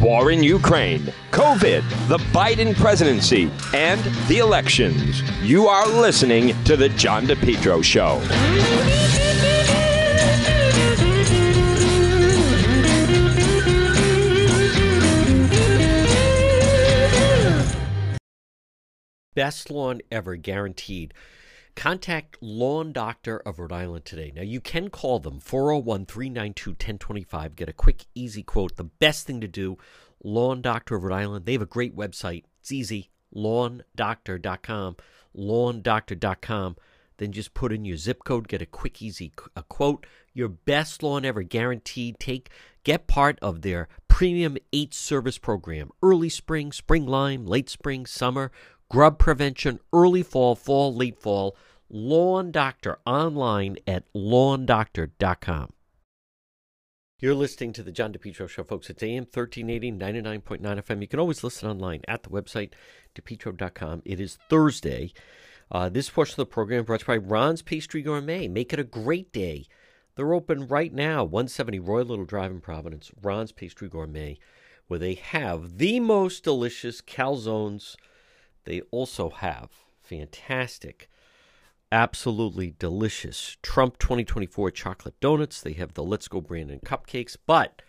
war in Ukraine, COVID, the Biden presidency, and the elections. You are listening to The John DePetro Show. Best lawn ever guaranteed. Contact Lawn Doctor of Rhode Island today. Now, you can call them 401 392 1025. Get a quick, easy quote. The best thing to do, Lawn Doctor of Rhode Island. They have a great website. It's easy lawndoctor.com. Lawndoctor.com. Then just put in your zip code, get a quick, easy a quote. Your best lawn ever guaranteed. Take get part of their premium eight service program. Early spring, spring lime, late spring, summer, grub prevention, early fall, fall, late fall. Lawn Doctor online at lawndoctor.com. You're listening to the John DePetro Show, folks. It's AM 1380, 99.9 FM. You can always listen online at the website, depetro.com. It is Thursday. Uh, this portion of the program brought to you by Ron's Pastry Gourmet. Make it a great day. They're open right now, 170 Royal Little Drive in Providence, Ron's Pastry Gourmet, where they have the most delicious calzones. They also have fantastic absolutely delicious Trump 2024 chocolate donuts. They have the Let's Go Brandon cupcakes, but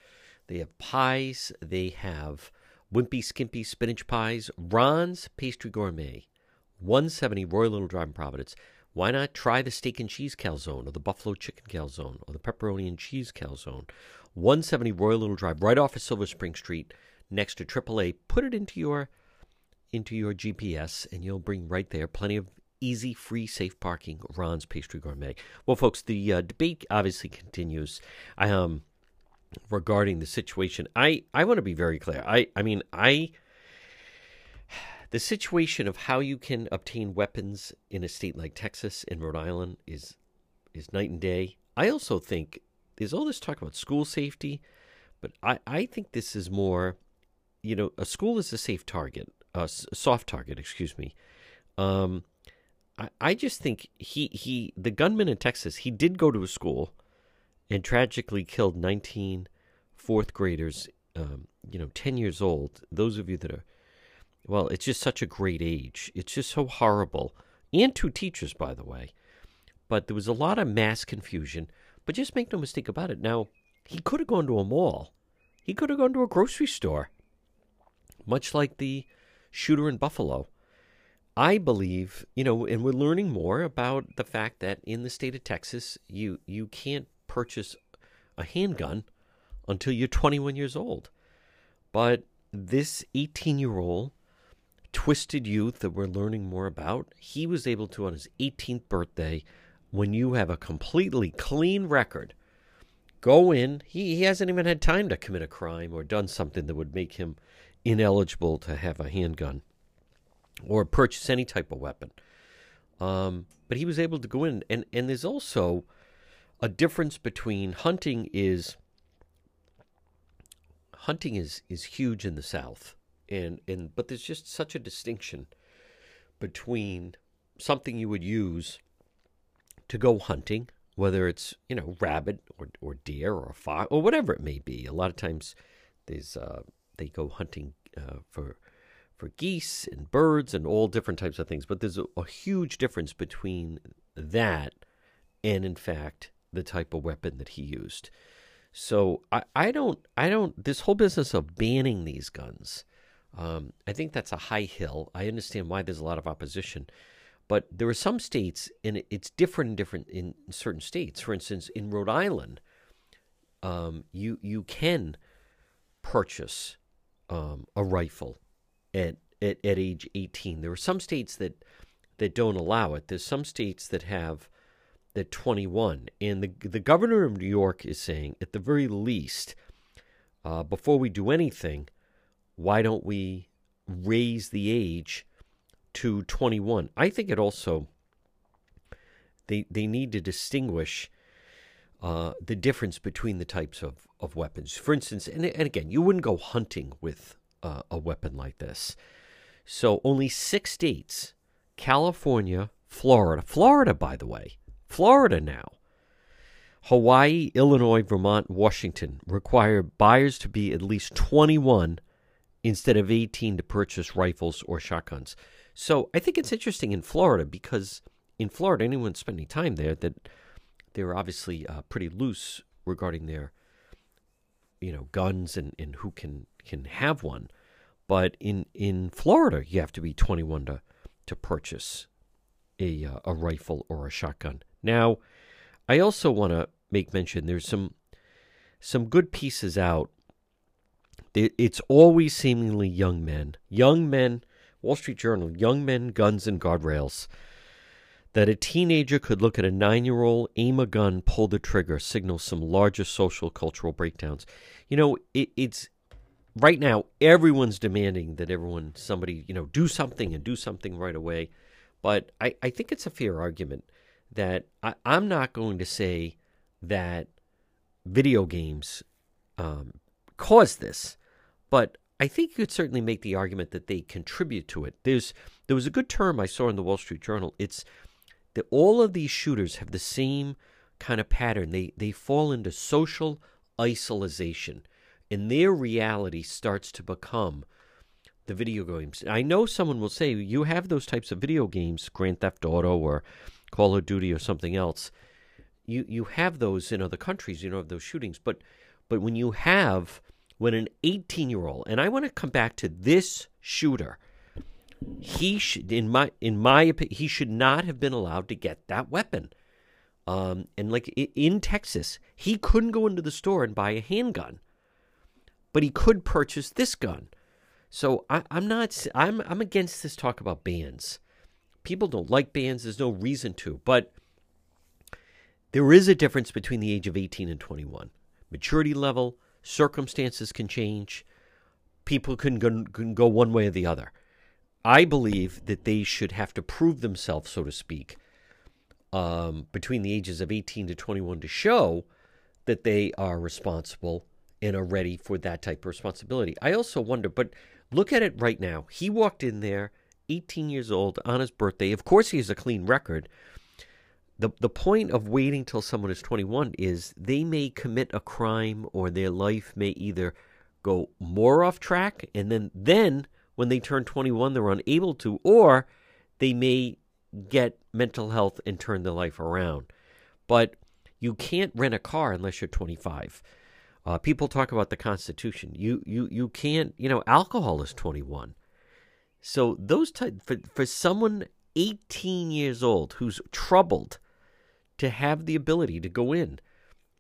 they have pies. They have Wimpy Skimpy spinach pies. Ron's Pastry Gourmet, 170 Royal Little Drive in Providence. Why not try the steak and cheese calzone or the buffalo chicken calzone or the pepperoni and cheese calzone? 170 Royal Little Drive, right off of Silver Spring Street, next to AAA. Put it into your into your GPS, and you'll bring right there plenty of easy, free, safe parking. Ron's Pastry Gourmet. Well, folks, the uh, debate obviously continues. Um, regarding the situation, I I want to be very clear. I I mean I. The situation of how you can obtain weapons in a state like Texas and Rhode Island is is night and day. I also think there's all this talk about school safety, but I, I think this is more, you know, a school is a safe target, a soft target, excuse me. Um, I, just think he, he the gunman in Texas, he did go to a school and tragically killed 19 fourth graders, um, you know, 10 years old. Those of you that are, well, it's just such a great age. It's just so horrible. And two teachers, by the way. But there was a lot of mass confusion. But just make no mistake about it. Now, he could have gone to a mall. He could have gone to a grocery store. Much like the shooter in Buffalo. I believe, you know, and we're learning more about the fact that in the state of Texas, you you can't purchase a handgun until you're 21 years old. But this 18-year-old twisted youth that we're learning more about, he was able to on his 18th birthday when you have a completely clean record go in he, he hasn't even had time to commit a crime or done something that would make him ineligible to have a handgun or purchase any type of weapon. Um, but he was able to go in, and and there's also a difference between hunting is hunting is is huge in the South, and and but there's just such a distinction between something you would use to go hunting, whether it's you know rabbit or or deer or fox or whatever it may be. A lot of times, there's uh, they go hunting uh, for for geese and birds and all different types of things. But there's a, a huge difference between that and, in fact, the type of weapon that he used. So I, I don't I don't this whole business of banning these guns. Um, I think that's a high hill. I understand why there's a lot of opposition, but there are some states, and it's different in different in certain states. For instance, in Rhode Island, um, you you can purchase um, a rifle at, at, at age 18. There are some states that that don't allow it. There's some states that have that 21, and the the governor of New York is saying at the very least, uh, before we do anything, why don't we raise the age to 21? I think it also they they need to distinguish. Uh, the difference between the types of, of weapons. For instance, and, and again, you wouldn't go hunting with uh, a weapon like this. So only six states California, Florida, Florida, by the way, Florida now, Hawaii, Illinois, Vermont, Washington require buyers to be at least 21 instead of 18 to purchase rifles or shotguns. So I think it's interesting in Florida because in Florida, anyone spending time there, that they're obviously uh, pretty loose regarding their, you know, guns and, and who can can have one. But in in Florida, you have to be 21 to to purchase a uh, a rifle or a shotgun. Now, I also want to make mention there's some some good pieces out. It's always seemingly young men, young men. Wall Street Journal, young men, guns and guardrails. That a teenager could look at a nine-year-old, aim a gun, pull the trigger, signals some larger social cultural breakdowns. You know, it, it's right now everyone's demanding that everyone somebody you know do something and do something right away but i, I think it's a fair argument that I, am not going to say that video games um, cause this, but I think you could certainly make the argument that they contribute to it. There's there was a good term I saw in the Wall Street Journal. It's that all of these shooters have the same kind of pattern. They they fall into social isolation, and their reality starts to become the video games. I know someone will say you have those types of video games, Grand Theft Auto or Call of Duty or something else. You you have those in other countries, you know, those shootings, but but when you have when an 18 year old, and I want to come back to this shooter, he should in my in my opinion he should not have been allowed to get that weapon. Um, and like in Texas, he couldn't go into the store and buy a handgun, but he could purchase this gun. So I, am not. I'm I'm against this talk about bans. People don't like bans. There's no reason to. But there is a difference between the age of 18 and 21. Maturity level, circumstances can change. People can go, can go one way or the other. I believe that they should have to prove themselves, so to speak, um, between the ages of 18 to 21 to show that they are responsible and are ready for that type of responsibility. I also wonder, but look at it right now. He walked in there 18 years old on his birthday. Of course, he has a clean record. The, the point of waiting till someone is 21 is they may commit a crime or their life may either go more off track and then then when they turn 21 they're unable to or they may get mental health and turn their life around. But you can't rent a car unless you're 25 uh, people talk about the constitution. You you you can't you know alcohol is 21 so those type for for someone 18 years old who's troubled to have the ability to go in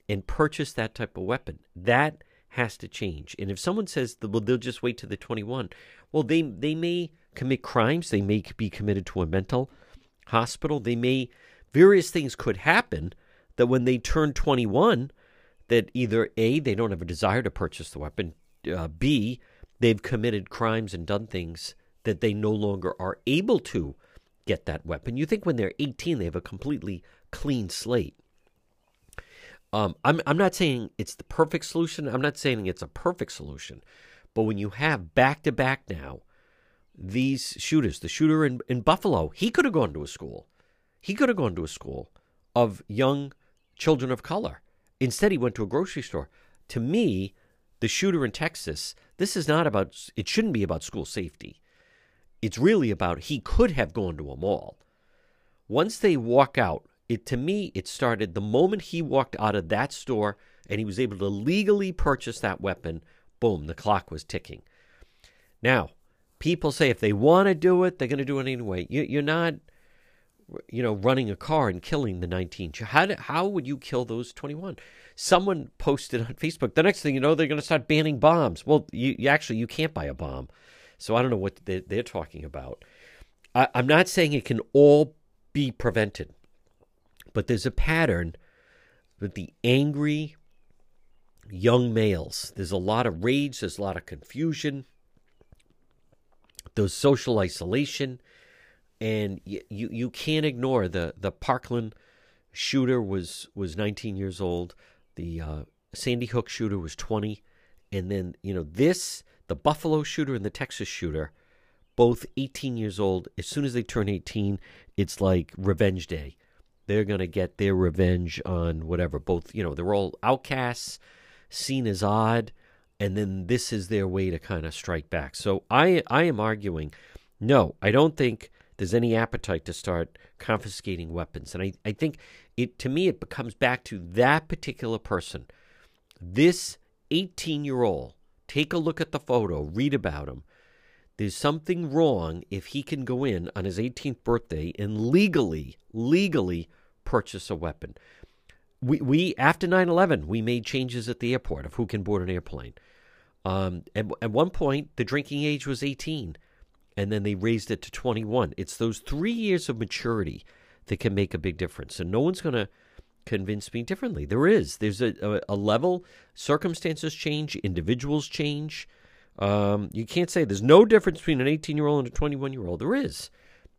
and purchase that type of weapon, that has to change. And if someone says well they'll just wait to the 21, well they they may commit crimes, they may be committed to a mental hospital, they may various things could happen that when they turn 21 that either A they don't have a desire to purchase the weapon, uh, B they've committed crimes and done things that they no longer are able to get that weapon. You think when they're 18, they have a completely clean slate. Um, I'm, I'm not saying it's the perfect solution. I'm not saying it's a perfect solution. But when you have back to back now, these shooters, the shooter in, in Buffalo, he could have gone to a school. He could have gone to a school of young children of color. Instead, he went to a grocery store. To me, the shooter in Texas, this is not about, it shouldn't be about school safety. It's really about he could have gone to a mall. Once they walk out, it to me it started the moment he walked out of that store and he was able to legally purchase that weapon, boom, the clock was ticking. Now, people say if they want to do it, they're going to do it anyway. You, are not, you know, running a car and killing the 19. How, do, how would you kill those 21? Someone posted on Facebook. The next thing you know, they're going to start banning bombs. Well, you, you actually you can't buy a bomb. So I don't know what they, they're talking about. I, I'm not saying it can all be prevented, but there's a pattern with the angry young males. There's a lot of rage, there's a lot of confusion, there's social isolation, and you, you, you can't ignore the, the Parkland shooter was, was 19 years old, the uh, Sandy Hook shooter was 20, and then, you know, this the Buffalo shooter and the Texas shooter, both 18 years old. As soon as they turn 18, it's like revenge day. they're going to get their revenge on whatever. Both, you know, they're all outcasts, seen as odd, and then this is their way to kind of strike back. So I I am arguing, no, I don't think there's any appetite to start confiscating weapons. And I, I think it to me it becomes back to that particular person. This 18 year old, take a look at the photo, read about him. There's something wrong if he can go in on his 18th birthday and legally, legally purchase a weapon. We, we after 9/11, we made changes at the airport of who can board an airplane. Um, at, at one point, the drinking age was 18 and then they raised it to 21. It's those three years of maturity that can make a big difference. And no one's going to convince me differently. There is. There's a, a, a level, circumstances change, individuals change. Um, you can't say there's no difference between an 18 year old and a 21 year old. There is.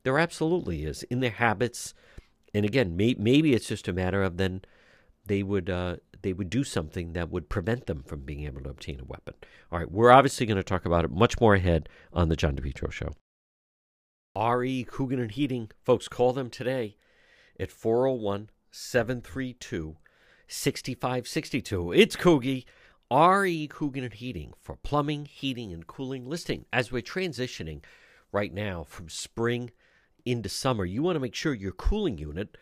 There absolutely is in their habits. And again, may, maybe it's just a matter of then they would uh, they would do something that would prevent them from being able to obtain a weapon. All right, we're obviously going to talk about it much more ahead on the John DePetro Show. RE Coogan and Heating, folks, call them today at 401 732 6562. It's Coogie. RE Coogan and Heating for plumbing, heating, and cooling listing. As we're transitioning right now from spring into summer, you want to make sure your cooling unit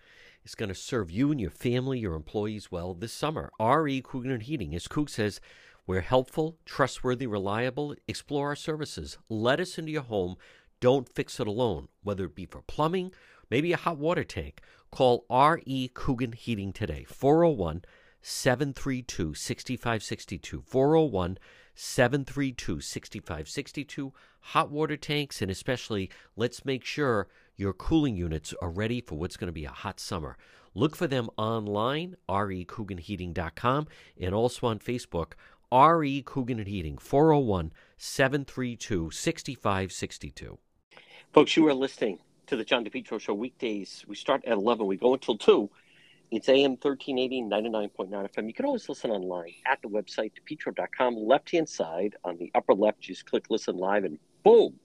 is going to serve you and your family, your employees well this summer. RE Coogan Heating, as Coog says, we're helpful, trustworthy, reliable. Explore our services. Let us into your home. Don't fix it alone, whether it be for plumbing, maybe a hot water tank. Call RE Coogan Heating today, 401 732 6562. 401 732 6562. Hot water tanks, and especially let's make sure your cooling units are ready for what's going to be a hot summer. Look for them online, recooganheating.com, and also on Facebook, RE Coogan and Heating, 401 732 6562. Folks, you are listening to the John DePetro Show weekdays. We start at 11, we go until 2. It's AM 1380, 99.9 FM. You can always listen online at the website, depetro.com. Left hand side on the upper left, just click listen live, and boom,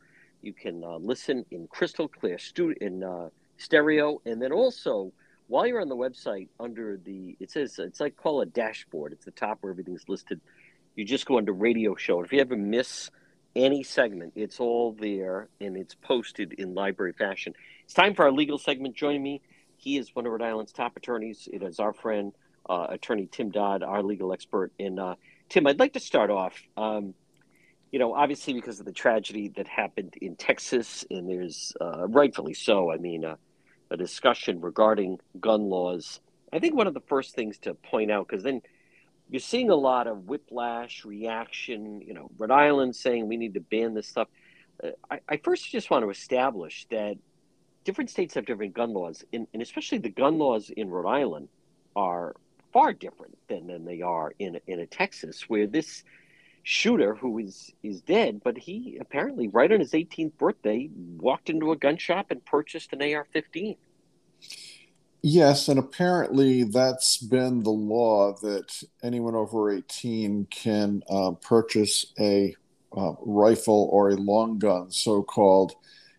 you can uh, listen in crystal clear stu- in uh, stereo, and then also while you're on the website, under the it says it's like call a dashboard. It's the top where everything's listed. You just go under radio show. If you ever miss any segment, it's all there and it's posted in library fashion. It's time for our legal segment. Joining me, he is one of Rhode Island's top attorneys. It is our friend, uh, attorney Tim Dodd, our legal expert. And uh, Tim, I'd like to start off. Um, you know, obviously because of the tragedy that happened in Texas, and there's uh, rightfully so. I mean, uh, a discussion regarding gun laws. I think one of the first things to point out, because then you're seeing a lot of whiplash reaction. You know, Rhode Island saying we need to ban this stuff. Uh, I, I, first just want to establish that different states have different gun laws, and, and especially the gun laws in Rhode Island are far different than, than they are in in a Texas, where this shooter who is is dead, but he apparently right on his 18th birthday walked into a gun shop and purchased an AR-15. Yes, and apparently that's been the law that anyone over 18 can uh, purchase a uh, rifle or a long gun, so called.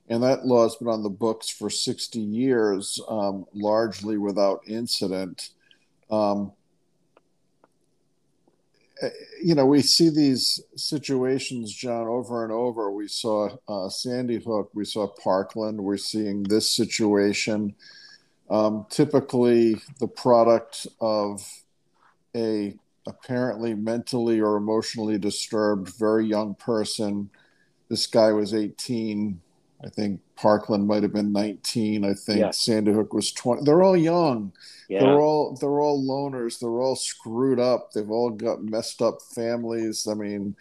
And that law has been on the books for 60 years, um, largely without incident. Um, you know, we see these situations, John, over and over. We saw uh, Sandy Hook, we saw Parkland, we're seeing this situation. Um, typically, the product of a apparently mentally or emotionally disturbed very young person. This guy was 18. I think Parkland might have been 19. I think yeah. Sandy Hook was 20. They're all young. Yeah. They're all they're all loners. They're all screwed up. They've all got messed up families. I mean,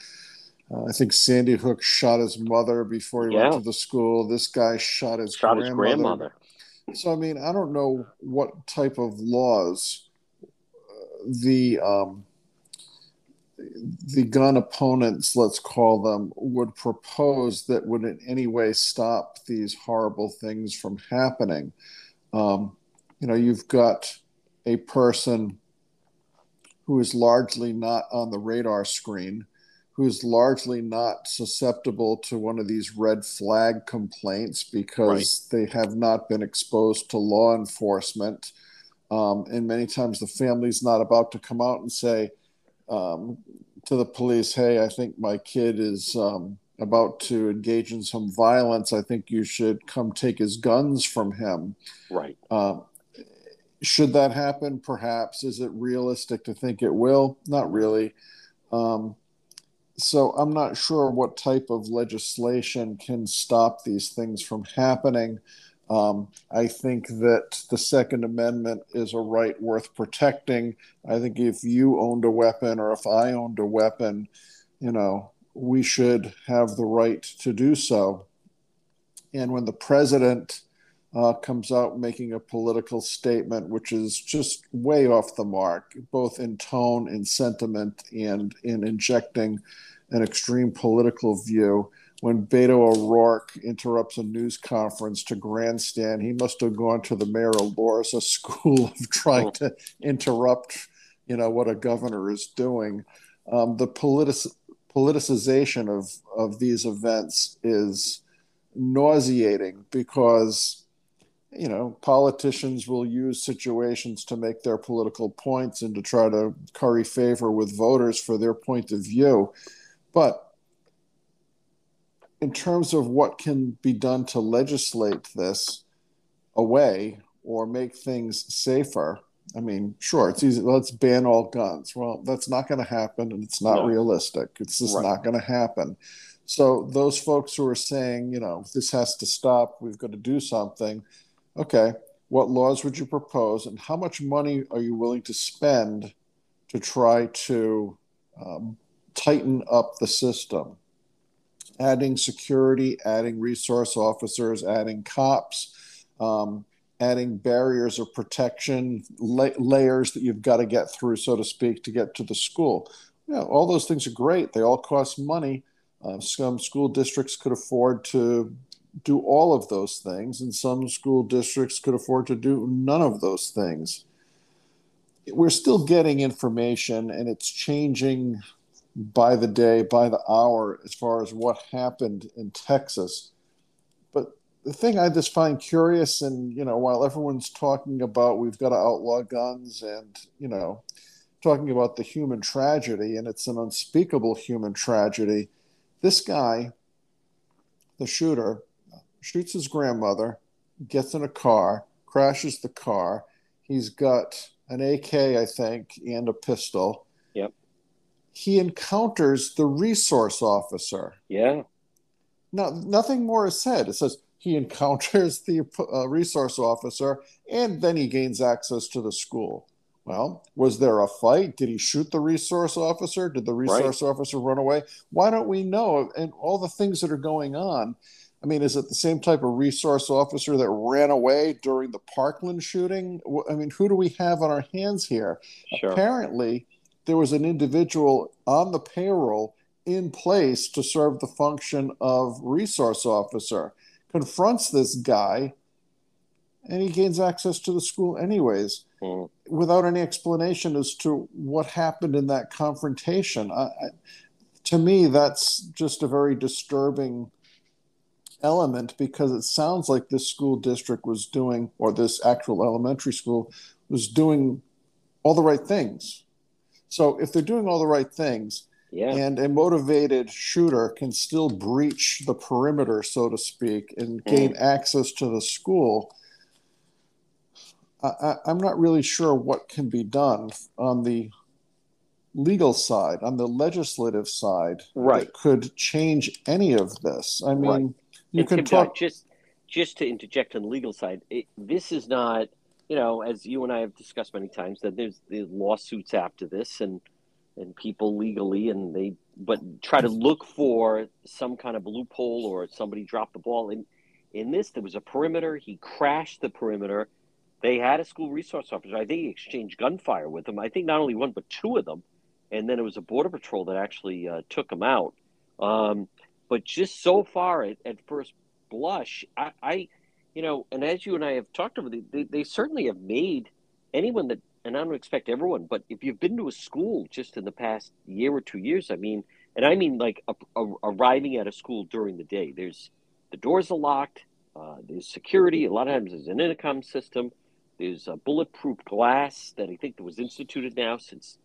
uh, I think Sandy Hook shot his mother before he yeah. went to the school. This guy shot his shot grandmother. his grandmother. So I mean, I don't know what type of laws uh, the um, the gun opponents, let's call them, would propose that would in any way stop these horrible things from happening. Um, you know, you've got a person who is largely not on the radar screen, who's largely not susceptible to one of these red flag complaints because right. they have not been exposed to law enforcement. Um, and many times the family's not about to come out and say um, to the police, hey, I think my kid is um, about to engage in some violence. I think you should come take his guns from him. Right. Um, should that happen? Perhaps. Is it realistic to think it will? Not really. Um, so I'm not sure what type of legislation can stop these things from happening. Um, I think that the Second Amendment is a right worth protecting. I think if you owned a weapon or if I owned a weapon, you know, we should have the right to do so. And when the president uh, comes out making a political statement which is just way off the mark, both in tone, in sentiment, and in injecting an extreme political view. When Beto O'Rourke interrupts a news conference to grandstand, he must have gone to the Mayor Elorza school of trying to interrupt, you know, what a governor is doing. Um, the politic- politicization of, of these events is nauseating because you know, politicians will use situations to make their political points and to try to curry favor with voters for their point of view. But in terms of what can be done to legislate this away or make things safer, I mean, sure, it's easy. Let's ban all guns. Well, that's not going to happen, and it's not no. realistic. It's just right. not going to happen. So, those folks who are saying, you know, this has to stop, we've got to do something, okay, what laws would you propose and how much money are you willing to spend to try to um, tighten up the system? Adding security, adding resource officers, adding cops, um, adding barriers of protection, la- layers that you've got to get through, so to speak, to get to the school. Know, all those things are great. They all cost money. Uh, some school districts could afford to do all of those things, and some school districts could afford to do none of those things. We're still getting information, and it's changing by the day, by the hour, as far as what happened in Texas. But the thing I just find curious, and you know, while everyone's talking about we've got to outlaw guns, and you know, talking about the human tragedy, and it's an unspeakable human tragedy, this guy, the shooter, shoots his grandmother, gets in a car, crashes the car. He's got an AK, I think, and a pistol. He encounters the resource officer. Yeah. Now, nothing more is said. It says he encounters the uh, resource officer and then he gains access to the school. Well, was there a fight? Did he shoot the resource officer? Did the resource right. officer run away? Why don't we know? And all the things that are going on. I mean, is it the same type of resource officer that ran away during the Parkland shooting? I mean, who do we have on our hands here? Sure. Apparently, there was an individual on the payroll in place to serve the function of resource officer, confronts this guy, and he gains access to the school anyways mm. without any explanation as to what happened in that confrontation. I, I, to me, that's just a very disturbing element because it sounds like this school district was doing, or this actual elementary school was doing all the right things. So if they're doing all the right things, yeah. and a motivated shooter can still breach the perimeter, so to speak, and gain mm. access to the school, I, am not really sure what can be done on the legal side, on the legislative side, right. that could change any of this. I mean, right you and can Tim talk just just to interject on the legal side. It, this is not, you know, as you and I have discussed many times, that there's the lawsuits after this, and and people legally, and they but try to look for some kind of loophole or somebody dropped the ball. In in this, there was a perimeter. He crashed the perimeter. They had a school resource officer. I think he exchanged gunfire with them. I think not only one but two of them, and then it was a border patrol that actually uh, took him out. Um, but just so far at, at first blush, I, I, you know, and as you and I have talked over, they, they certainly have made anyone that, and I don't expect everyone, but if you've been to a school just in the past year or two years, I mean, and I mean like a, a, arriving at a school during the day, there's the doors are locked, uh, there's security. A lot of times there's an intercom system. there's a bulletproof glass that I think was instituted now since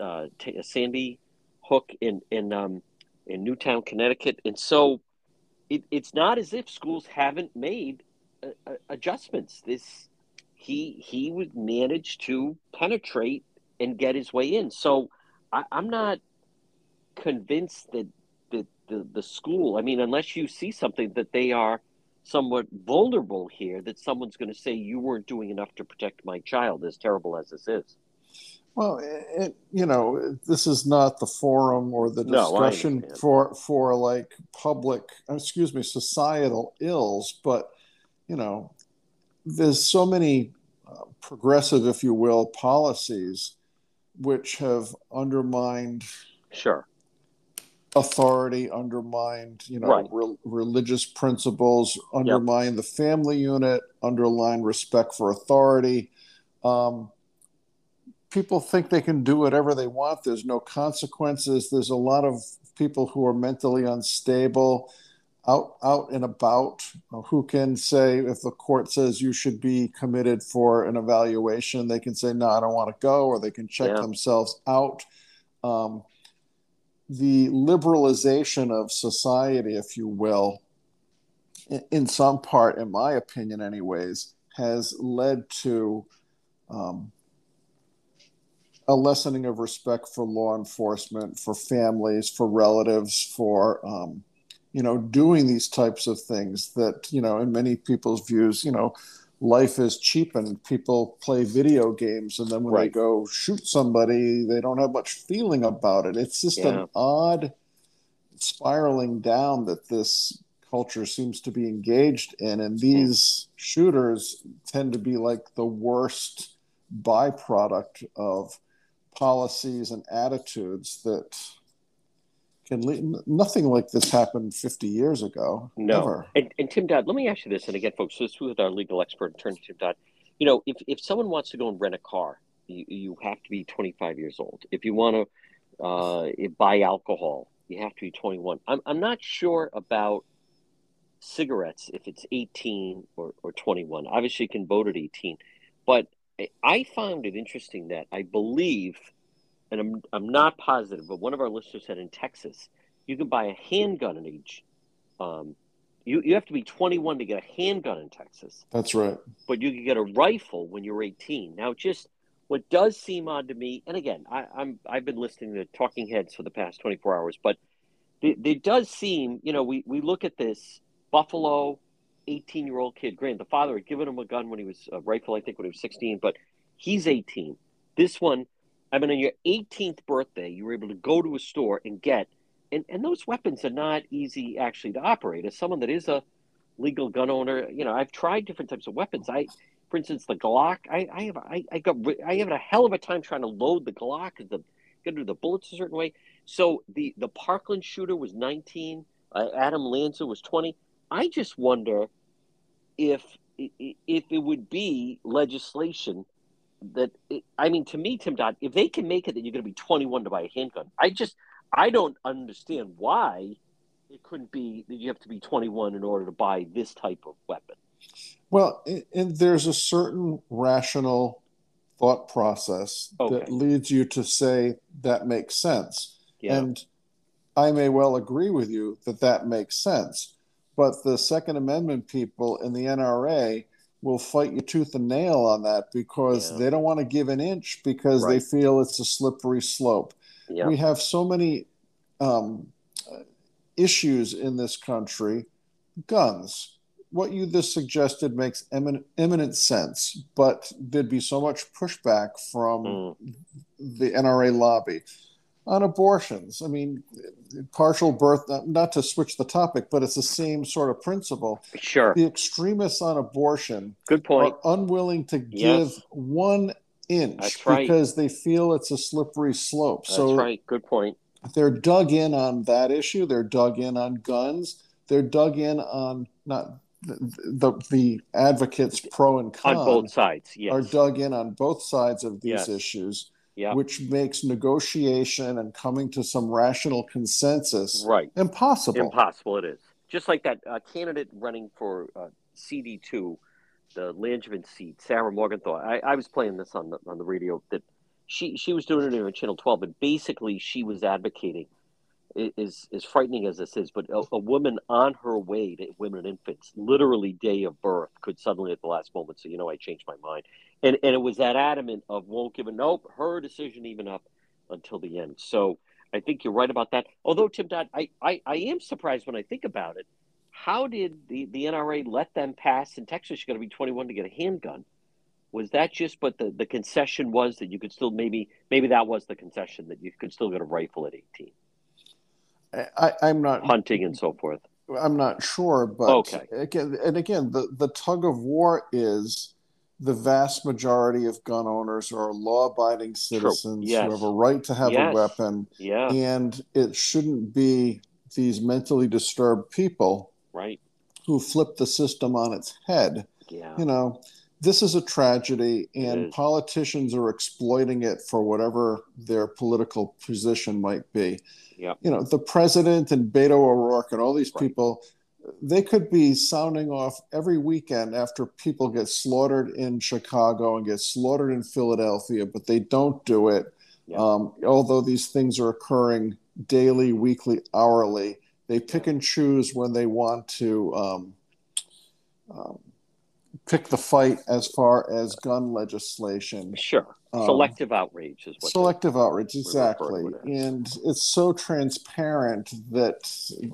uh, t- Sandy Hook in in um, in Newtown, Connecticut, and so it, it's not as if schools haven't made uh, uh, Uh, adjustments. This he he would manage to penetrate and get his way in. So I, am not convinced that the, the the school. I mean, unless you see something that they are somewhat vulnerable here, that someone's going to say you weren't doing enough to protect my child. As terrible as this is. Well, it, you know, this is not the forum or the discussion no, for for like public, excuse me, societal ills, but you know, there's so many uh, progressive, if you will, policies which have undermined sure authority, undermined you know right. re- religious principles, undermined yep. the family unit, underlined respect for authority. Um, people think they can do whatever they want. There's no consequences. There's a lot of people who are mentally unstable out out and about uh, who can say if the court says you should be committed for an evaluation they can say no i don't want to go or they can check yeah. themselves out um, the liberalization of society if you will in, in, some part in my opinion anyways has led to um, a lessening of respect for law enforcement, for families, for relatives, for um, you know doing these types of things that you know in many people's views, you know, life is cheap and People play video games, and then when right. they go shoot somebody, they don't have much feeling about it. It's just yeah. an odd spiraling down that this culture seems to be engaged in, and hmm. these shooters tend to be like the worst byproduct of policies and attitudes that can lead. Nothing like this happened 50 years ago. No. And, and, Tim Dodd, let me ask you this. And again, folks, this is with our legal expert, attorney Tim Dodd. You know, if, if someone wants to go and rent a car, you, you have to be 25 years old. If you want to uh, buy alcohol, you have to be 21. I'm, I'm not sure about cigarettes if it's 18 or, or 21. Obviously, you can vote at 18. But I found it interesting that I believe, and I'm I'm not positive, but one of our listeners said in Texas, you can buy a handgun at age. Um, you you have to be 21 to get a handgun in Texas. That's right. But you can get a rifle when you're 18. Now, just what does seem odd to me, and again, I, I'm I've been listening to Talking Heads for the past 24 hours, but it, it does seem, you know, we we look at this Buffalo 18 year old kid. Grant, the father had given him a gun when he was a rifle, I think, when he was 16, but he's 18. This one, I mean, on your 18th birthday, you were able to go to a store and get, and, and those weapons are not easy actually to operate. As someone that is a legal gun owner, you know, I've tried different types of weapons. I, for instance, the Glock, I, I have, I, I got, I have a hell of a time trying to load the Glock the, got to do the bullets a certain way. So the the Parkland shooter was 19. Uh, Adam Lanza was 20. I just wonder if if it would be legislation that I mean to me, Tim Dodd, if they can make it that you're going to be 21 to buy a handgun, I just I don't understand why it couldn't be that you have to be 21 in order to buy this type of weapon. Well, and there's a certain rational thought process okay. that leads you to say that makes sense. Yeah. And I may well agree with you that that makes sense. But the Second Amendment people in the NRA will fight you tooth and nail on that because yeah. they don't want to give an inch because right. they feel it's a slippery slope. Yeah. We have so many um, issues in this country. Guns. What you just suggested makes eminent, eminent sense, but there'd be so much pushback from mm. the NRA lobby on abortions. I mean, partial birth, not to switch the topic, but it's the same sort of principle. Sure. The extremists on abortion Good point. are unwilling to give yes. one inch That's right. because they feel it's a slippery slope. That's so right. Good point. They're dug in on that issue. They're dug in on guns. They're dug in on not the, the, the advocates pro and con on both sides yes. are dug in on both sides of these yes. issues yeah. which makes negotiation and coming to some rational consensus right impossible. Impossible it is. Just like that uh, candidate running for uh, CD2 the Langevin seat, Sarah Morgenthau. I, I was playing this on the on the radio that she she was doing it on Channel 12, but basically she was advocating is as frightening as this is, but a, a, woman on her way to women and infants, literally day of birth, could suddenly at the last moment say, you know, I changed my mind. And and it was that adamant of won't give a nope, her decision even up until the end. So I think you're right about that. Although Tim Dodd, I, I, I am surprised when I think about it. How did the, the NRA let them pass in Texas? You got to be 21 to get a handgun. Was that just? But the, the concession was that you could still maybe maybe that was the concession that you could still get a rifle at 18. I, I'm not hunting and so forth. I'm not sure, but okay. again, and again, the, the tug of war is the vast majority of gun owners are law-abiding citizens yes. who have a right to have yes. a weapon, yeah. and it shouldn't be these mentally disturbed people, right, who flip the system on its head. Yeah. You know, this is a tragedy, and politicians are exploiting it for whatever their political position might be. Yep. You know, the president and Beto O'Rourke and all these right. people, they could be sounding off every weekend after people get slaughtered in Chicago and get slaughtered in Philadelphia, but they don't do it. Yep. Um, although these things are occurring daily, weekly, hourly, they pick and choose when they want to um, um, pick the fight as far as gun legislation. Sure. Um, selective outrage is what selective outrage exactly. and it's so transparent that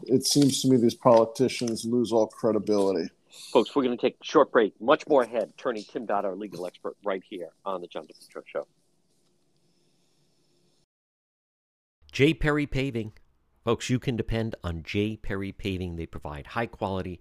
it seems to me these politicians lose all credibility. Folks we're going to take a short break. Much more ahead. Attorney tim dodd our legal expert right here on the john DePetro show. J. Perry paving. Folks you can depend on j. Perry paving. They provide high quality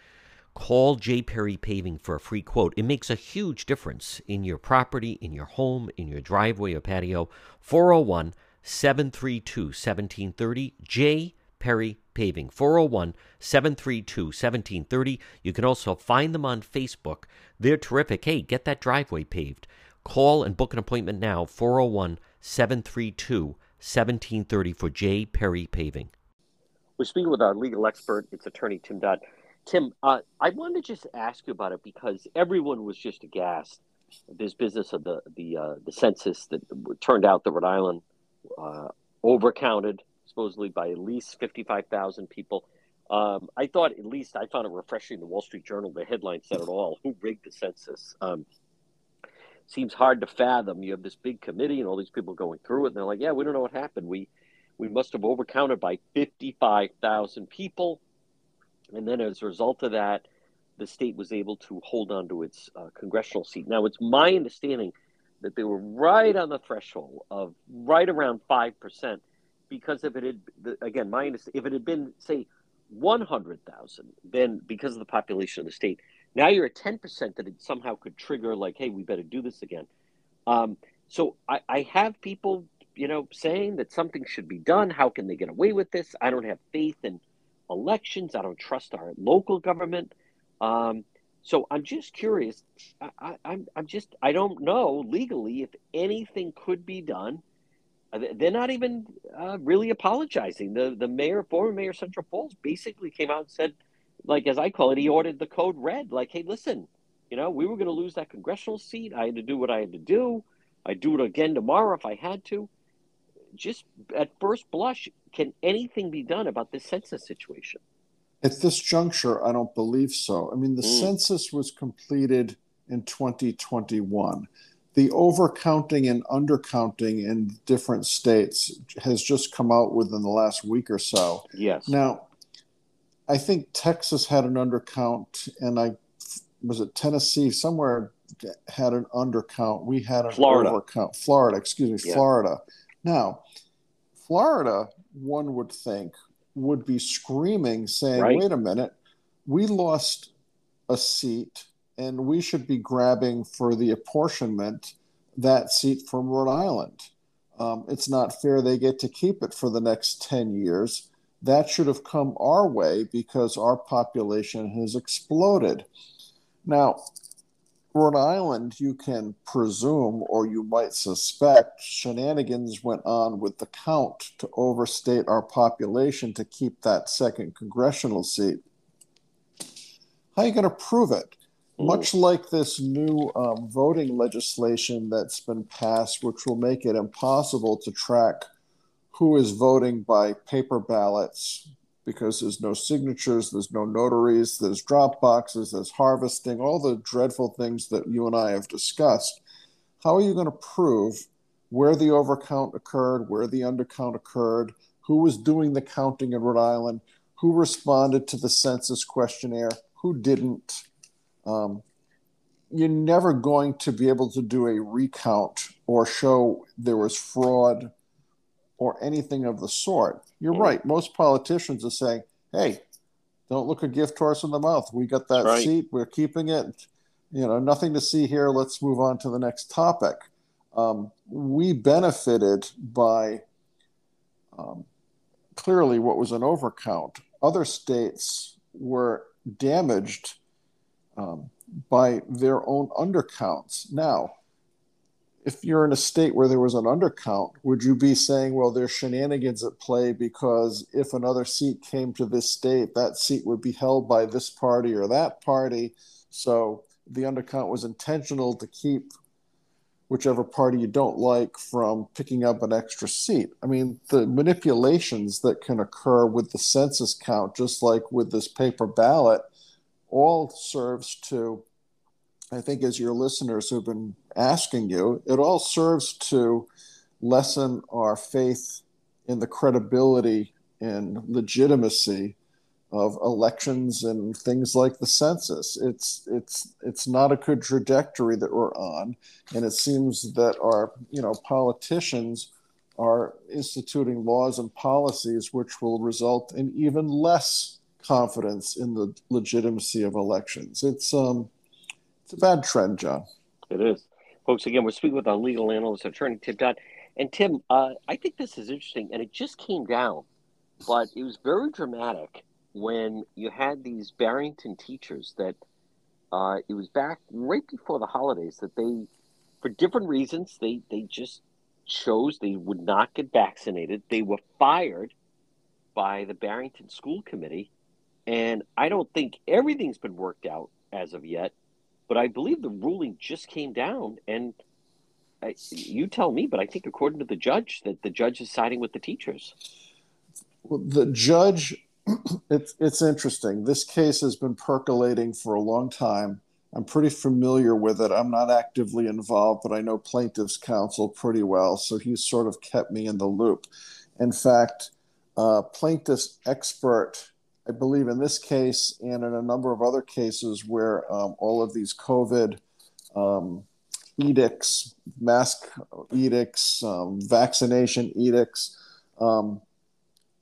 Call J. Perry Paving for a free quote. It makes a huge difference in your property, in your home, in your driveway or patio. 401 732 1730. J. Perry Paving. 401 732 1730. You can also find them on Facebook. They're terrific. Hey, get that driveway paved. Call and book an appointment now. 401 732 1730 for J. Perry Paving. We're speaking with our legal expert. It's attorney Tim Dodd. Tim, uh, I wanted to just ask you about it because everyone was just aghast. This business of the the uh, the census that turned out that Rhode Island uh, overcounted supposedly by at least fifty five thousand people. Um, I thought at least I found it refreshing. The Wall Street Journal, the headline said it all: "Who rigged the census?" Um, seems hard to fathom. You have this big committee and all these people going through it, and they're like, "Yeah, we don't know what happened. We we must have overcounted by fifty five thousand people." And then as a result of that, the state was able to hold on to its uh, congressional seat. Now, it's my understanding that they were right on the threshold of right around 5%, because if it had, again, my if it had been, say, 100,000, then because of the population of the state, now you're at 10% that it somehow could trigger, like, hey, we better do this again. Um, so I, I have people, you know, saying that something should be done. How can they get away with this? I don't have faith in elections. I don't trust our local government. Um, so I'm just curious. I, am I'm, I'm just I don't know legally if anything could be done. Uh, they're not even uh, really apologizing. The the mayor, former mayor Central Falls, basically came out and said, like as I call it, he ordered the code red. Like, hey, listen, you know, we were going to lose that congressional seat. I had to do what I had to do. I'd do it again tomorrow if I had to just at first blush, can anything be done about this census situation? At this juncture, I don't believe so. I mean, the mm. census was completed in 2021. The overcounting and undercounting in different states has just come out within the last week or so. Yes. Now, I think Texas had an undercount, and I was it Tennessee somewhere had an undercount. We had an Florida. overcount. Florida, excuse me, yeah. Florida. Now, Florida, one would think, would be screaming, saying, right. wait a minute, we lost a seat and we should be grabbing for the apportionment that seat from Rhode Island. Um, it's not fair they get to keep it for the next 10 years. That should have come our way because our population has exploded. Now, Rhode Island, you can presume or you might suspect shenanigans went on with the count to overstate our population to keep that second congressional seat. How are you going to prove it? Much like this new um, voting legislation that's been passed, which will make it impossible to track who is voting by paper ballots because there's no signatures, there's no notaries, there's drop boxes, there's harvesting, all the dreadful things that you and I have discussed. How are you going to prove where the overcount occurred, where the undercount occurred, who was doing the counting in Rhode Island, who responded to the census questionnaire, who didn't? Um, you're never going to be able to do a recount or show there was fraud or anything of the sort. You're mm-hmm. right. Most politicians are saying, hey, don't look a gift horse in the mouth. We got that right. seat. We're keeping it. You know, nothing to see here. Let's move on to the next topic. Um, we benefited by um, clearly what was an overcount. Other states were damaged um, by their own undercounts. Now, if you're in a state where there was an undercount, would you be saying, well, there's shenanigans at play because if another seat came to this state, that seat would be held by this party or that party? So the undercount was intentional to keep whichever party you don't like from picking up an extra seat. I mean, the manipulations that can occur with the census count, just like with this paper ballot, all serves to, I think, as your listeners who've been asking you, it all serves to lessen our faith in the credibility and legitimacy of elections and things like the census. It's it's it's not a good trajectory that we're on, and it seems that our you know politicians are instituting laws and policies which will result in even less confidence in the legitimacy of elections. It's um, it's a bad trend, John. It is, folks. Again, we're speaking with our legal analyst, attorney Tim Dodd, and Tim. Uh, I think this is interesting, and it just came down, but it was very dramatic when you had these Barrington teachers that uh, it was back right before the holidays that they, for different reasons, they they just chose they would not get vaccinated. They were fired by the Barrington School Committee and I don't think everything's been worked out as of yet, but I believe the ruling just came down. And I, you tell me, but I think according to the judge, that the judge is siding with the teachers. Well, the judge, it's it's interesting. This case has been percolating for a long time. I'm pretty familiar with it. I'm not actively involved, but I know plaintiff's counsel pretty well, so he's sort of kept me in the loop. In fact, uh, plaintiff's expert I believe in this case and in a number of other cases where um, all of these COVID um, edicts, mask edicts, um, vaccination edicts, um,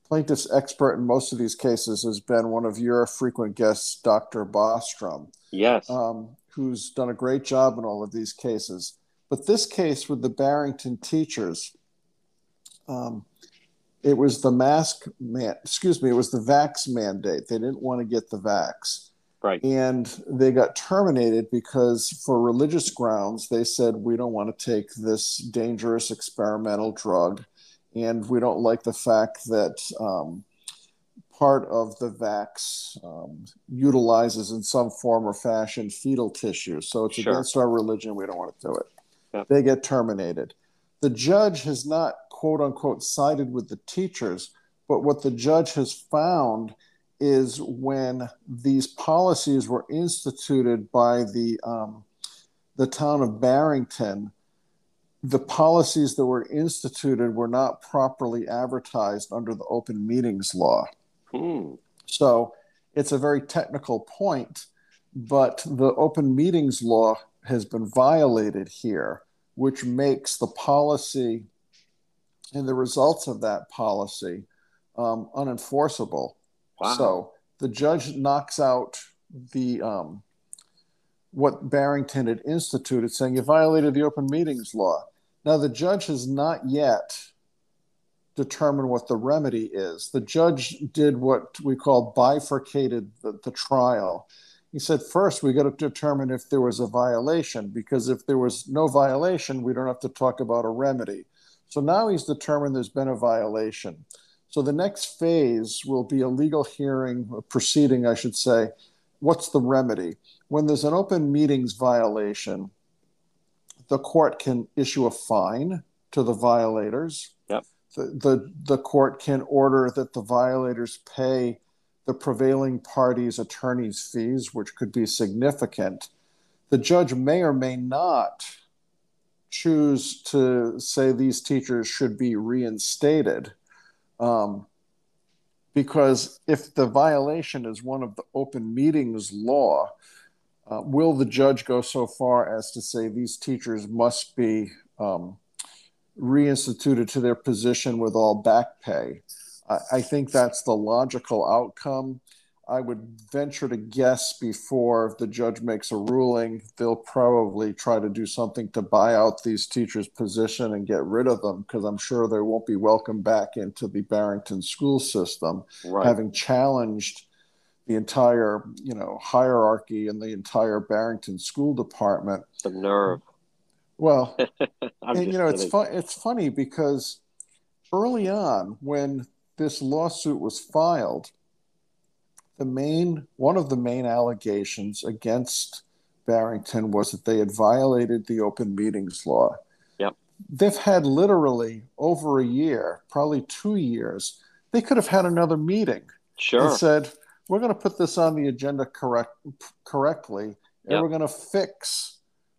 plaintiff's expert in most of these cases has been one of your frequent guests, Dr. Bostom. Yes. Um, who's done a great job in all of these cases. But this case with the Barrington teachers, um, it was the mask man excuse me it was the vax mandate. They didn't want to get the vax. Right. And they got terminated because for religious grounds they said we don't want to take this dangerous experimental drug. And we don't like the fact that um, part of the vax um, utilizes in some form or fashion fetal tissue. So it's sure. against our religion. We don't want to do it. Yep. they get terminated. The judge has not quote unquote sided with the teachers. But what the judge has found is when these policies were instituted by the um, the town of Barrington, the policies that were instituted were not properly advertised under the open meetings law. Hmm. So it's a very technical point, but the open meetings law has been violated here, which makes the policy and the results of that policy um, unenforceable. Wow. So the judge knocks out the um, what Barrington had instituted, saying you violated the open meetings law. Now, the judge has not yet determined what the remedy is. The judge did what we call bifurcated the, the trial. He said, first, we got to determine if there was a violation, because if there was no violation, we don't have to talk about a remedy. So now he's determined there's been a violation. So the next phase will be a legal hearing, a proceeding, I should say. What's the remedy? When there's an open meetings violation, the court can issue a fine to the violators. Yep. The, the, the court can order that the violators pay the prevailing party's attorney's fees, which could be significant. The judge may or may not choose to say these teachers should be reinstated. Um, because if the violation is one of the open meetings law, uh, will the judge go so far as to say these teachers must be um, reinstituted to their position with all back pay? I, I think that's the logical outcome. I would venture to guess before the judge makes a ruling, they'll probably try to do something to buy out these teachers' position and get rid of them because I'm sure they won't be welcome back into the Barrington school system, right. having challenged the entire, you know, hierarchy and the entire Barrington school department. The nerve. Well, and, you know, it's fun. It's funny because early on, when this lawsuit was filed, the main one of the main allegations against Barrington was that they had violated the open meetings law. Yep. They've had literally over a year, probably two years. They could have had another meeting. Sure. And said, we're going to put this on the agenda correct correctly, and yep. we're going to fix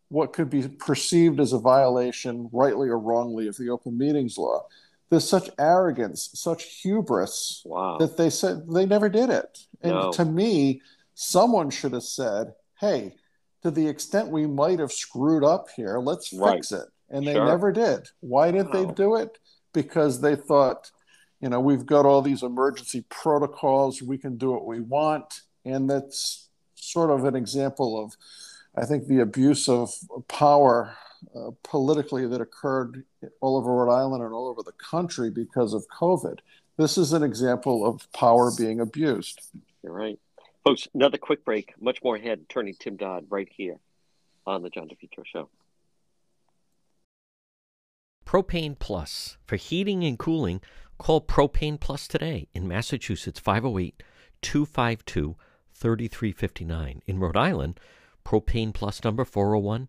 what could be perceived as a violation, rightly or wrongly, of the open meetings law there's such arrogance, such hubris wow. that they said they never did it. And no. to me, someone should have said, "Hey, to the extent we might have screwed up here, let's right. fix it." And they sure. never did. Why did they do it? Because they thought, you know, we've got all these emergency protocols, we can do what we want, and that's sort of an example of I think the abuse of power uh, politically that occurred all over Rhode Island and all over the country because of COVID. This is an example of power being abused. You're right. Folks, another quick break. Much more ahead. Attorney Tim Dodd right here on the John DePetro Show. Propane Plus. For heating and cooling, call Propane Plus today in Massachusetts 508 252 3359. In Rhode Island, Propane Plus number 401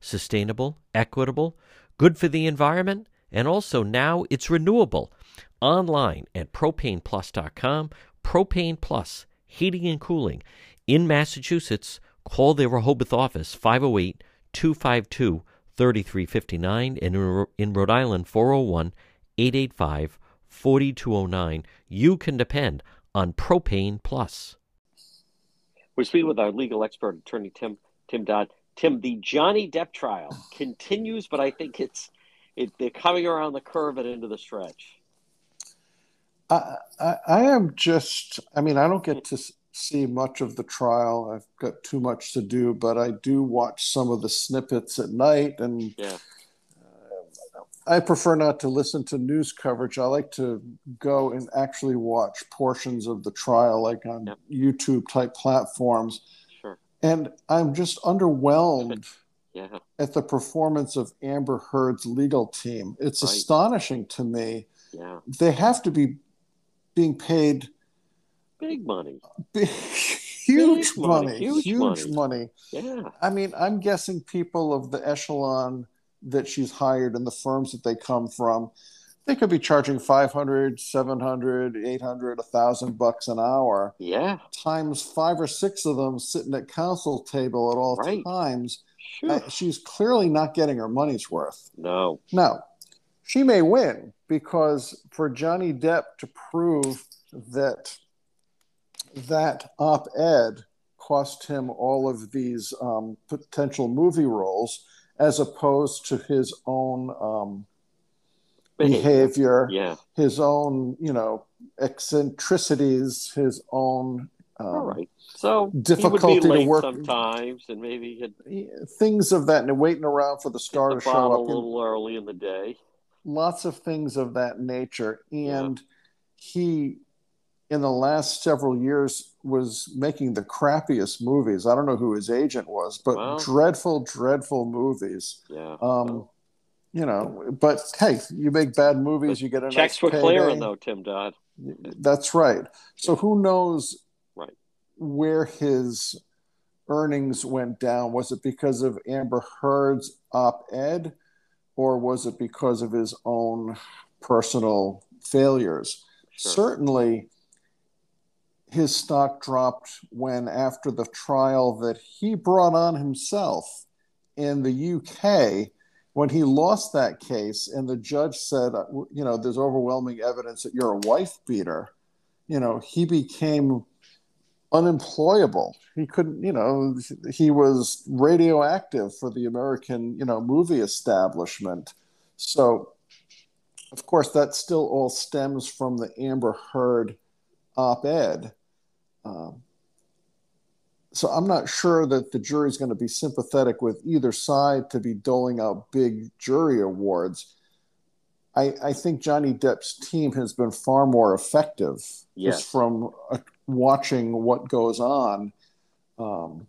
sustainable, equitable good for the environment, and also now it's renewable. Online at propaneplus.com. Propane Plus, heating and cooling. In Massachusetts, call the Rehoboth office 508 252 3359 and in Rhode Island 401 885 4209. You can depend on Propane Plus. We're speaking with our legal expert, attorney Tim Tim Dodd. Tim, the Johnny Depp trial continues, but I think it's it, they're coming around the curve and into the stretch. I, I, I am just. I mean, I don't get to see much of the trial. I've got too much to do, but I do watch some of the snippets at night, and yeah. Uh, I prefer not to listen to news coverage. I like to go and actually watch portions of the trial, like on yep. YouTube type platforms and I'm just underwhelmed yeah. at the performance of Amber Heard's legal team. It's right. astonishing to me. Yeah. They have to be being paid big money. Big, huge big money, money, Huge, huge money. money. Yeah. I mean, I'm guessing people of the echelon that she's hired and the firms that they come from, they could be charging 500 700 800 1000 bucks an hour. Yeah. Times five or six of them sitting at counsel table at all right. times. Sure. uh, she's clearly not getting her money's worth. No. No she may win because for johnny depp to prove that that op-ed cost him all of these um, potential movie roles as opposed to his own um, behavior, yeah. his own, you know, eccentricities, his own um, All right. So difficulty to work sometimes, and maybe things of that, and waiting around for the star to show up a little early in the day. Lots of things of that nature, and yeah. he, in the last several years, was making the crappiest movies. I don't know who his agent was, but well, dreadful, dreadful movies. Yeah. Um, well you know, but hey, you make bad movies, you get a checks nice were clearing though, Tim Dodd. That's right. So who knows right where his earnings went down? Was it because of Amber Heard's op-ed, or was it because of his own personal failures? Sure. Certainly, his stock dropped when, after the trial that he brought on himself in the UK when he lost that case and the judge said, uh, you know, there's overwhelming evidence that you're a wife beater, you know, he became unemployable. He couldn't, you know, he was radioactive for the American, you know, movie establishment. So, of course, that still all stems from the Amber Heard op ed. Um, so I'm not sure that the jury is going to be sympathetic with either side to be doling out big jury awards. I, I think Johnny Depp's team has been far more effective yes. just from uh, watching what goes on. Um,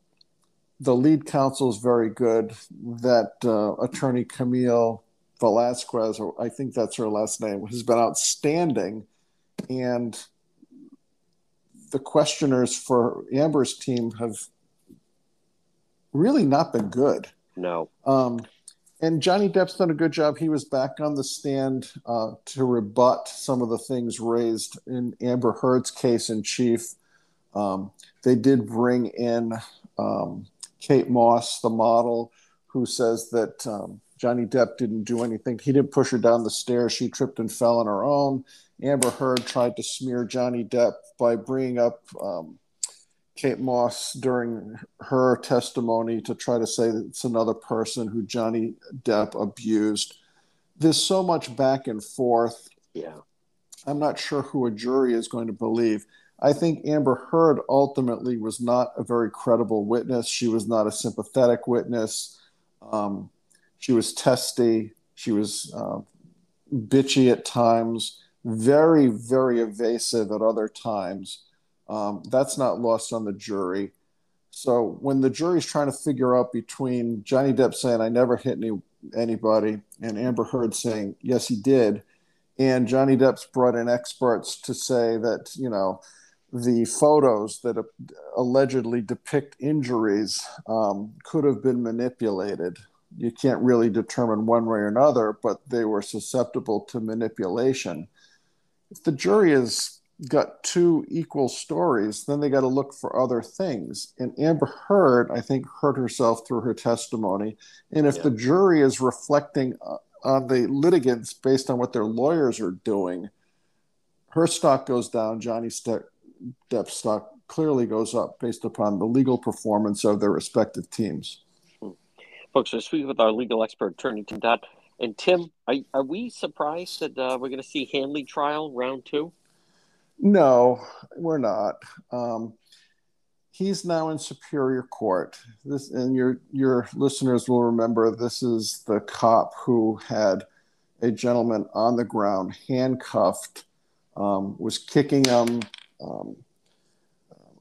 the lead counsel is very good. That uh, attorney Camille Velasquez, or I think that's her last name, has been outstanding. And the questioners for Amber's team have really not been good. No. Um, and Johnny Depp's done a good job. He was back on the stand uh, to rebut some of the things raised in Amber Heard's case in chief. Um, they did bring in um, Kate Moss, the model, who says that um, Johnny Depp didn't do anything. He didn't push her down the stairs. She tripped and fell on her own. Amber Heard tried to smear Johnny Depp by bringing up um, Kate Moss during her testimony to try to say that it's another person who Johnny Depp abused. There's so much back and forth. Yeah. I'm not sure who a jury is going to believe. I think Amber Heard ultimately was not a very credible witness. She was not a sympathetic witness. Um, she was testy. She was uh, bitchy at times very, very evasive at other times. Um, that's not lost on the jury. So when the jury's trying to figure out between Johnny Depp saying I never hit any anybody and Amber Heard saying yes he did, and Johnny Depp's brought in experts to say that you know the photos that allegedly depict injuries um, could have been manipulated. You can't really determine one way or another, but they were susceptible to manipulation if the jury has got two equal stories, then they got to look for other things. And Amber Heard, I think, hurt herself through her testimony. And if yeah. the jury is reflecting uh, on the litigants based on what their lawyers are doing, her stock goes down. Johnny Depp's stock clearly goes up based upon the legal performance of their respective teams. Hmm. Folks, we're speaking with our legal expert, attorney Tim Dodd. And Tim, are, are we surprised that uh, we're going to see Hanley trial round two? No, we're not. Um, he's now in Superior Court. This, and your your listeners will remember this is the cop who had a gentleman on the ground, handcuffed, um, was kicking him, um,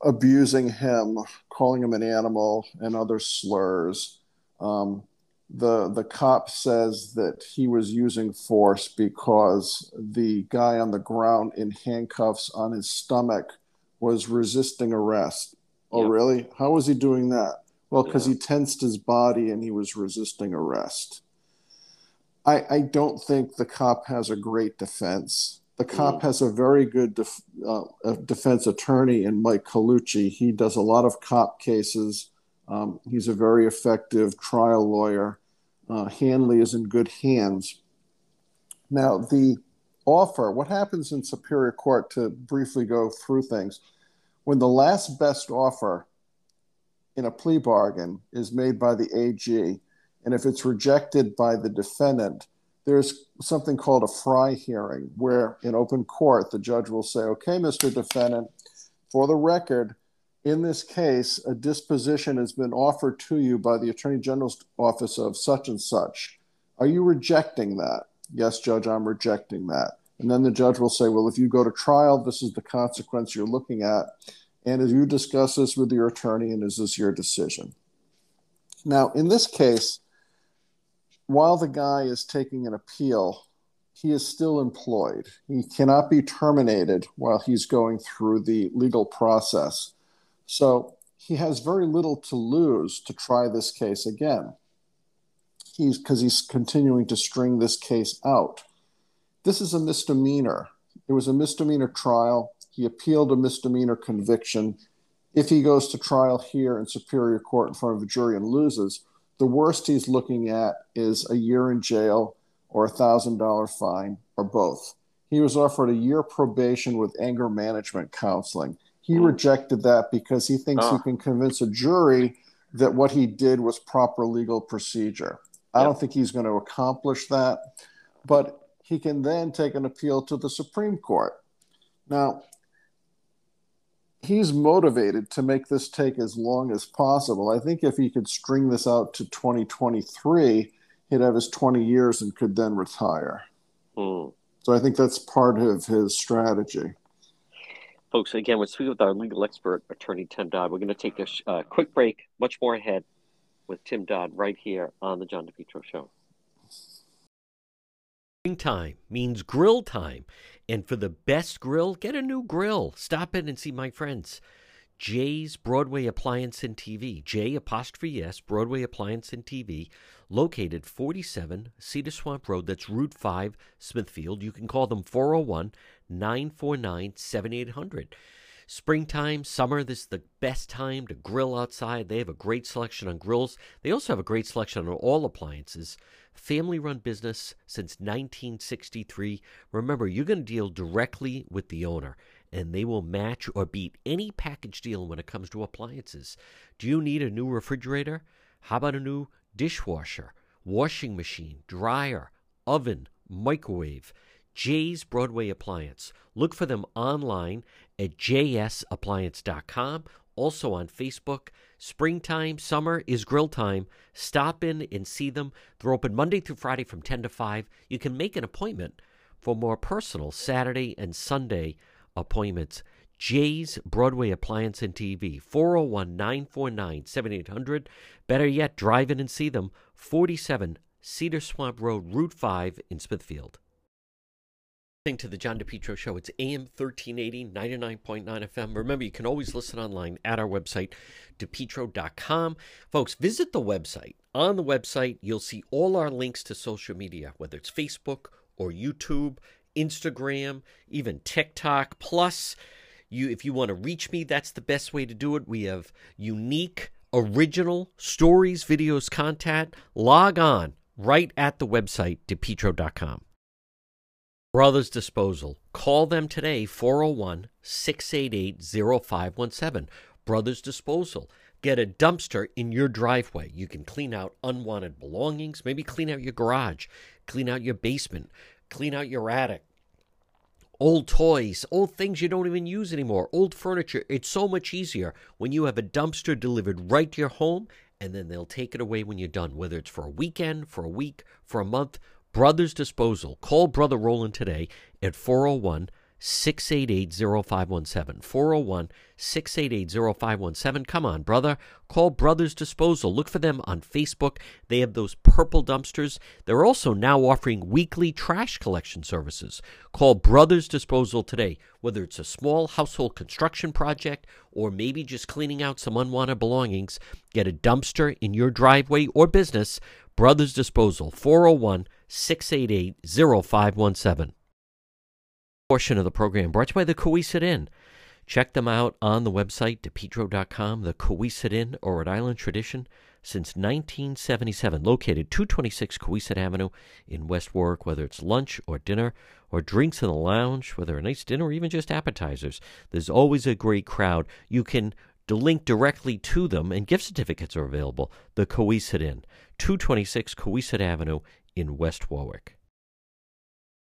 abusing him, calling him an animal, and other slurs. Um, the the cop says that he was using force because the guy on the ground in handcuffs on his stomach was resisting arrest. Oh, yep. really? How was he doing that? Well, because yeah. he tensed his body and he was resisting arrest. I, I don't think the cop has a great defense. The cop mm. has a very good def, uh, defense attorney in Mike Colucci. He does a lot of cop cases. Um, he's a very effective trial lawyer. Uh, Hanley is in good hands. Now, the offer, what happens in Superior Court to briefly go through things? When the last best offer in a plea bargain is made by the AG, and if it's rejected by the defendant, there's something called a Frye hearing, where in open court, the judge will say, Okay, Mr. Defendant, for the record, in this case, a disposition has been offered to you by the Attorney General's office of such and such. Are you rejecting that? Yes, Judge, I'm rejecting that. And then the judge will say, Well, if you go to trial, this is the consequence you're looking at. And as you discuss this with your attorney, and is this your decision? Now, in this case, while the guy is taking an appeal, he is still employed. He cannot be terminated while he's going through the legal process. So he has very little to lose to try this case again. He's because he's continuing to string this case out. This is a misdemeanor. It was a misdemeanor trial. He appealed a misdemeanor conviction. If he goes to trial here in Superior Court in front of a jury and loses, the worst he's looking at is a year in jail or a thousand dollar fine or both. He was offered a year probation with anger management counseling. He mm. rejected that because he thinks oh. he can convince a jury that what he did was proper legal procedure. I don't think he's going to accomplish that, but he can then take an appeal to the Supreme Court. Now, he's motivated to make this take as long as possible. I think if he could string this out to 2023, he'd have his 20 years and could then retire. Mm. So I think that's part of his strategy. Folks, again, we're speaking with our legal expert, attorney Tim Dodd. We're going to take a sh- uh, quick break, much more ahead with Tim Dodd right here on the John DePetro Show. Springtime means grill time. And for the best grill, get a new grill. Stop in and see my friends. J's Broadway Appliance and TV. J apostrophe S, Broadway Appliance and TV, located 47 Cedar Swamp Road. That's Route 5, Smithfield. You can call them 401 949 7800. Springtime, summer, this is the best time to grill outside. They have a great selection on grills. They also have a great selection on all appliances. Family run business since 1963. Remember, you're going to deal directly with the owner, and they will match or beat any package deal when it comes to appliances. Do you need a new refrigerator? How about a new dishwasher, washing machine, dryer, oven, microwave? J's Broadway Appliance. Look for them online at jsappliance.com. Also on Facebook. Springtime, summer is grill time. Stop in and see them. They're open Monday through Friday from 10 to 5. You can make an appointment for more personal Saturday and Sunday appointments. J's Broadway Appliance and TV, 401 949 7800. Better yet, drive in and see them, 47 Cedar Swamp Road, Route 5 in Smithfield to the John DePetro Show. It's AM 1380, 99.9 FM. Remember, you can always listen online at our website, depetro.com. Folks, visit the website. On the website, you'll see all our links to social media, whether it's Facebook or YouTube, Instagram, even TikTok. Plus, you if you want to reach me, that's the best way to do it. We have unique, original stories, videos, content. Log on right at the website, depetro.com. Brothers Disposal. Call them today, 401 688 0517. Brothers Disposal. Get a dumpster in your driveway. You can clean out unwanted belongings, maybe clean out your garage, clean out your basement, clean out your attic. Old toys, old things you don't even use anymore, old furniture. It's so much easier when you have a dumpster delivered right to your home and then they'll take it away when you're done, whether it's for a weekend, for a week, for a month, Brothers Disposal. Call Brother Roland today at 401 688 0517. 401 688 0517. Come on, brother. Call Brothers Disposal. Look for them on Facebook. They have those purple dumpsters. They're also now offering weekly trash collection services. Call Brothers Disposal today, whether it's a small household construction project or maybe just cleaning out some unwanted belongings. Get a dumpster in your driveway or business. Brothers Disposal, 401 688 0517. Portion of the program brought to you by the Cowesett Inn. Check them out on the website, depetro.com, the Cowesett Inn or Rhode Island tradition since 1977, located 226 Cowesett Avenue in West Warwick, whether it's lunch or dinner or drinks in the lounge, whether a nice dinner or even just appetizers. There's always a great crowd. You can link directly to them, and gift certificates are available. The Cowesett Inn, 226 Cowesett Avenue in West Warwick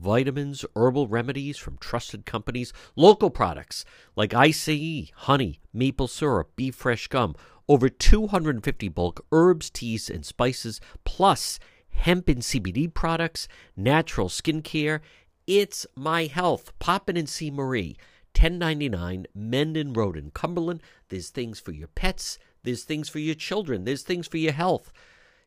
vitamins, herbal remedies from trusted companies, local products like ICE, honey, maple syrup, beef fresh gum, over 250 bulk herbs, teas, and spices, plus hemp and CBD products, natural skincare. It's my health. Pop in and see Marie. 1099 Mendon Road in Cumberland. There's things for your pets, there's things for your children, there's things for your health.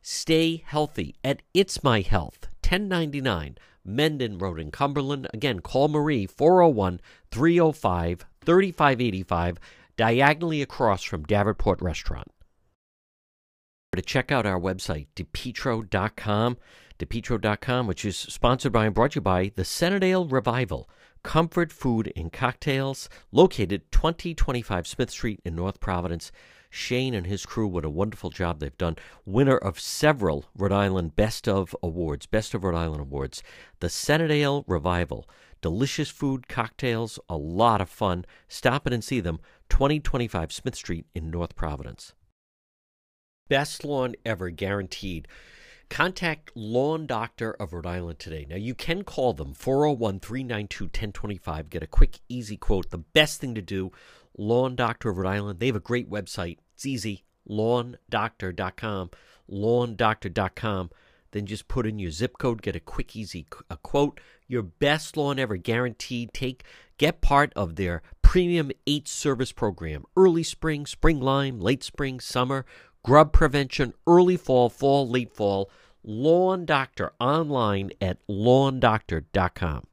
Stay healthy at It's My Health, 1099 Mendon Road in Cumberland. Again, call Marie 401 305 3585, diagonally across from Davenport Restaurant. To check out our website, depetro.com, depetro.com, which is sponsored by and brought to you by the Centredale Revival, comfort food and cocktails, located 2025 Smith Street in North Providence. Shane and his crew, what a wonderful job they've done. Winner of several Rhode Island Best of Awards, Best of Rhode Island Awards. The Centredale Revival. Delicious food, cocktails, a lot of fun. Stop in and see them, 2025 Smith Street in North Providence. Best lawn ever, guaranteed. Contact Lawn Doctor of Rhode Island today. Now, you can call them 401 392 1025. Get a quick, easy quote. The best thing to do, Lawn Doctor of Rhode Island. They have a great website. It's easy. LawnDoctor.com. LawnDoctor.com. Then just put in your zip code, get a quick, easy a quote. Your best lawn ever guaranteed. Take get part of their premium eight service program. Early spring, spring lime, late spring, summer, grub prevention, early fall, fall, late fall. Lawn Doctor online at lawndoctor.com.